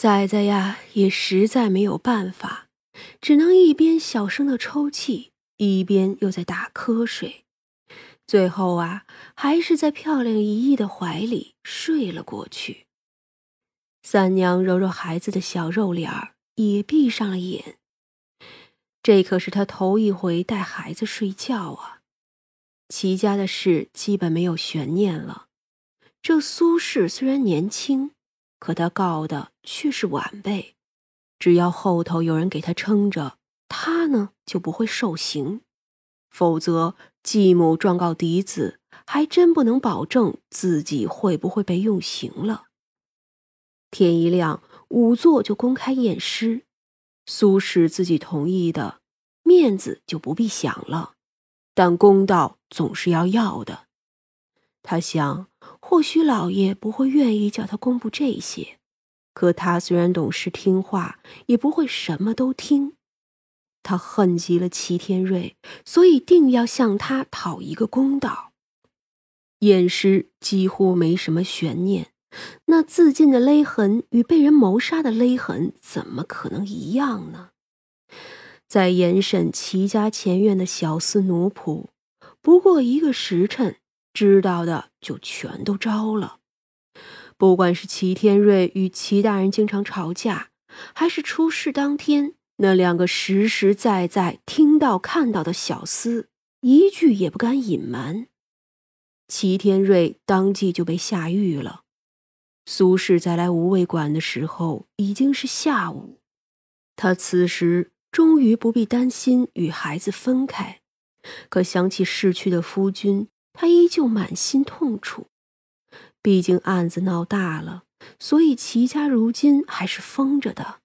崽崽呀，也实在没有办法，只能一边小声的抽泣，一边又在打瞌睡。最后啊，还是在漂亮姨姨的怀里睡了过去。三娘揉揉孩子的小肉脸儿，也闭上了眼。这可是她头一回带孩子睡觉啊。齐家的事基本没有悬念了。这苏轼虽然年轻。可他告的却是晚辈，只要后头有人给他撑着，他呢就不会受刑；否则，继母状告嫡子，还真不能保证自己会不会被用刑了。天一亮，仵作就公开验尸，苏轼自己同意的，面子就不必想了，但公道总是要要的。他想。或许老爷不会愿意叫他公布这些，可他虽然懂事听话，也不会什么都听。他恨极了齐天瑞，所以定要向他讨一个公道。验尸几乎没什么悬念，那自尽的勒痕与被人谋杀的勒痕怎么可能一样呢？在严审齐家前院的小厮奴仆，不过一个时辰。知道的就全都招了，不管是齐天瑞与齐大人经常吵架，还是出事当天那两个实实在在听到看到的小厮，一句也不敢隐瞒。齐天瑞当即就被下狱了。苏轼在来无畏馆的时候已经是下午，他此时终于不必担心与孩子分开，可想起逝去的夫君。他依旧满心痛楚，毕竟案子闹大了，所以齐家如今还是封着的。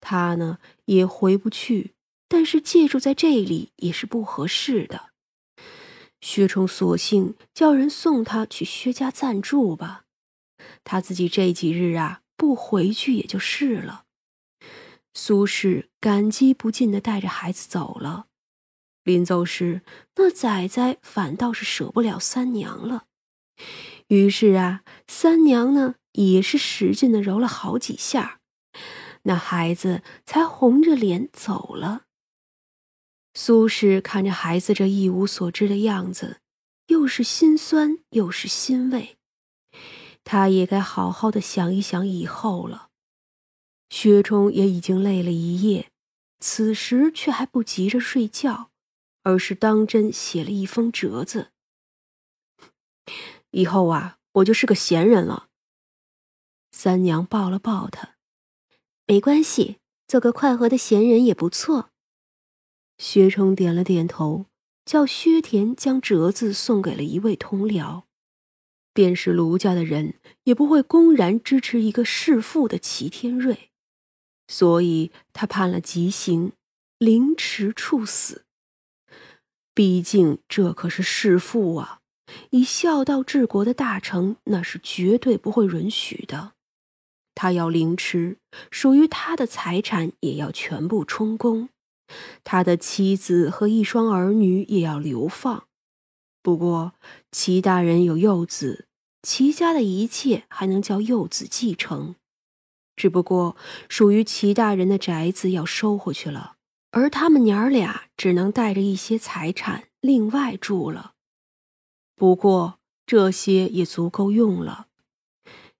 他呢也回不去，但是借住在这里也是不合适的。薛冲索性叫人送他去薛家暂住吧，他自己这几日啊不回去也就是了。苏轼感激不尽的带着孩子走了。临走时，那崽崽反倒是舍不了三娘了。于是啊，三娘呢也是使劲的揉了好几下，那孩子才红着脸走了。苏轼看着孩子这一无所知的样子，又是心酸又是欣慰。他也该好好的想一想以后了。薛冲也已经累了一夜，此时却还不急着睡觉。而是当真写了一封折子。以后啊，我就是个闲人了。三娘抱了抱他，没关系，做个快活的闲人也不错。薛冲点了点头，叫薛田将折子送给了一位同僚。便是卢家的人，也不会公然支持一个弑父的齐天瑞，所以他判了极刑，凌迟处死。毕竟这可是弑父啊！以孝道治国的大臣，那是绝对不会允许的。他要凌迟，属于他的财产也要全部充公，他的妻子和一双儿女也要流放。不过齐大人有幼子，齐家的一切还能叫幼子继承，只不过属于齐大人的宅子要收回去了。而他们娘儿俩只能带着一些财产另外住了，不过这些也足够用了。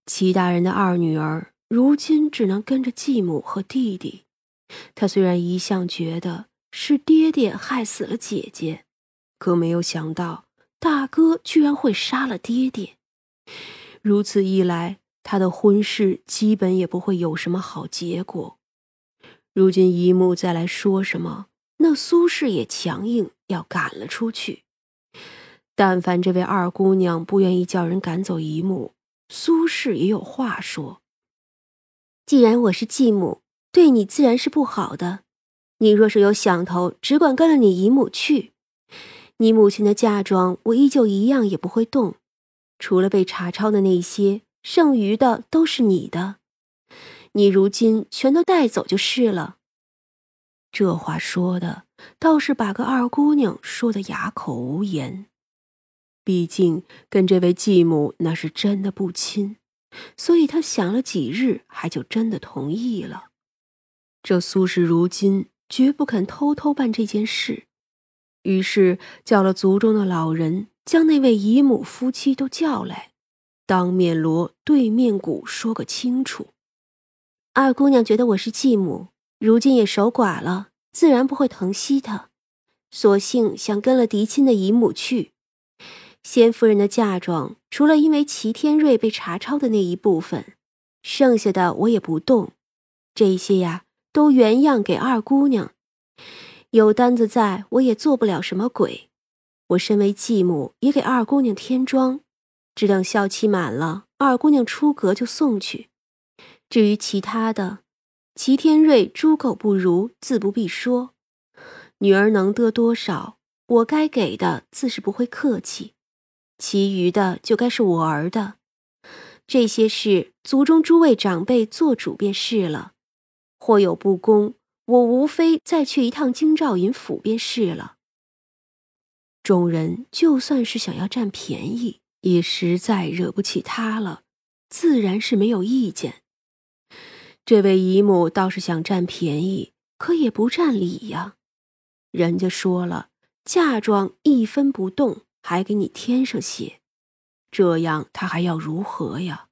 齐大人的二女儿如今只能跟着继母和弟弟。他虽然一向觉得是爹爹害死了姐姐，可没有想到大哥居然会杀了爹爹。如此一来，他的婚事基本也不会有什么好结果。如今姨母再来说什么，那苏轼也强硬要赶了出去。但凡这位二姑娘不愿意叫人赶走姨母，苏轼也有话说。既然我是继母，对你自然是不好的。你若是有想头，只管跟了你姨母去。你母亲的嫁妆，我依旧一样也不会动，除了被查抄的那些，剩余的都是你的。你如今全都带走就是了。这话说的倒是把个二姑娘说的哑口无言。毕竟跟这位继母那是真的不亲，所以他想了几日，还就真的同意了。这苏氏如今绝不肯偷偷办这件事，于是叫了族中的老人，将那位姨母夫妻都叫来，当面锣对面鼓说个清楚。二姑娘觉得我是继母，如今也守寡了，自然不会疼惜她，索性想跟了嫡亲的姨母去。先夫人的嫁妆，除了因为齐天瑞被查抄的那一部分，剩下的我也不动。这些呀，都原样给二姑娘。有单子在，我也做不了什么鬼。我身为继母，也给二姑娘添妆，只等孝期满了，二姑娘出阁就送去。至于其他的，齐天瑞猪狗不如，自不必说。女儿能得多少，我该给的自是不会客气。其余的就该是我儿的，这些事族中诸位长辈做主便是了。或有不公，我无非再去一趟京兆尹府便是了。众人就算是想要占便宜，也实在惹不起他了，自然是没有意见。这位姨母倒是想占便宜，可也不占理呀。人家说了，嫁妆一分不动。还给你添上些，这样他还要如何呀？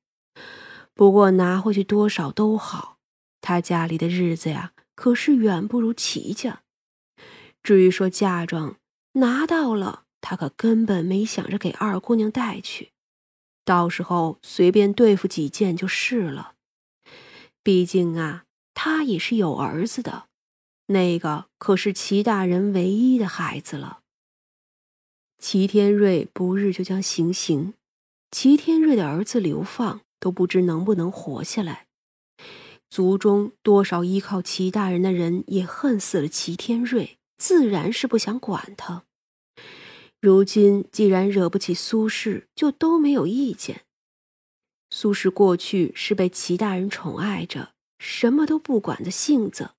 不过拿回去多少都好，他家里的日子呀，可是远不如齐家。至于说嫁妆拿到了，他可根本没想着给二姑娘带去，到时候随便对付几件就是了。毕竟啊，他也是有儿子的，那个可是齐大人唯一的孩子了。齐天瑞不日就将行刑，齐天瑞的儿子流放都不知能不能活下来。族中多少依靠齐大人的人也恨死了齐天瑞，自然是不想管他。如今既然惹不起苏轼，就都没有意见。苏轼过去是被齐大人宠爱着，什么都不管的性子，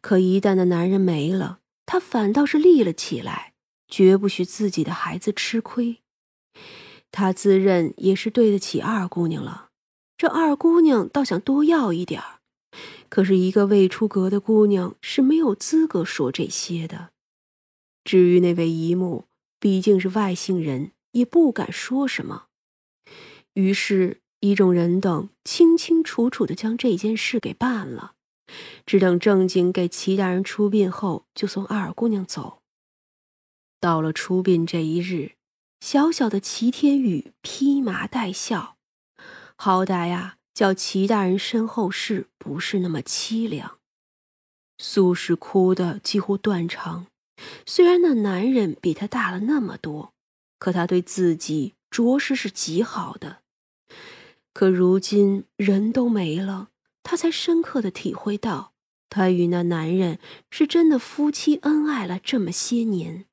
可一旦那男人没了，他反倒是立了起来。绝不许自己的孩子吃亏，他自认也是对得起二姑娘了。这二姑娘倒想多要一点儿，可是一个未出阁的姑娘是没有资格说这些的。至于那位姨母，毕竟是外姓人，也不敢说什么。于是，一众人等清清楚楚的将这件事给办了，只等正经给齐大人出殡后，就送二姑娘走。到了出殡这一日，小小的齐天宇披麻戴孝，好歹呀，叫齐大人身后事不是那么凄凉。苏轼哭得几乎断肠，虽然那男人比他大了那么多，可他对自己着实是极好的。可如今人都没了，他才深刻的体会到，他与那男人是真的夫妻恩爱了这么些年。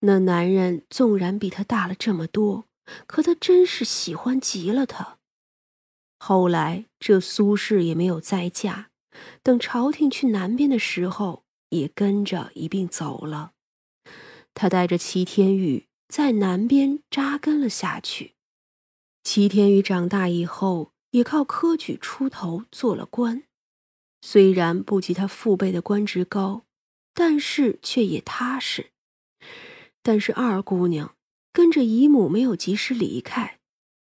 那男人纵然比他大了这么多，可他真是喜欢极了他。后来这苏氏也没有再嫁，等朝廷去南边的时候，也跟着一并走了。他带着齐天宇在南边扎根了下去。齐天宇长大以后，也靠科举出头做了官，虽然不及他父辈的官职高，但是却也踏实。但是二姑娘跟着姨母没有及时离开，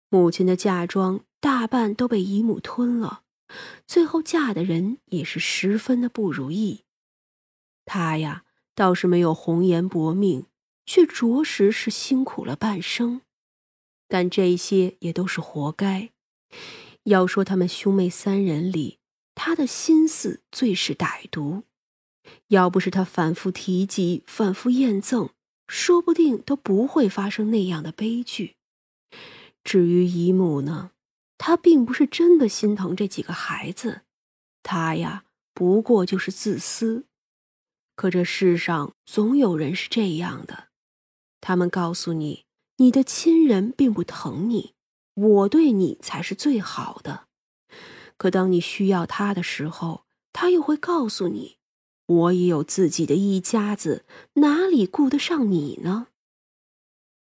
母亲的嫁妆大半都被姨母吞了，最后嫁的人也是十分的不如意。她呀倒是没有红颜薄命，却着实是辛苦了半生。但这些也都是活该。要说他们兄妹三人里，他的心思最是歹毒。要不是他反复提及，反复验赠。说不定都不会发生那样的悲剧。至于姨母呢，她并不是真的心疼这几个孩子，她呀不过就是自私。可这世上总有人是这样的，他们告诉你，你的亲人并不疼你，我对你才是最好的。可当你需要他的时候，他又会告诉你。我也有自己的一家子，哪里顾得上你呢？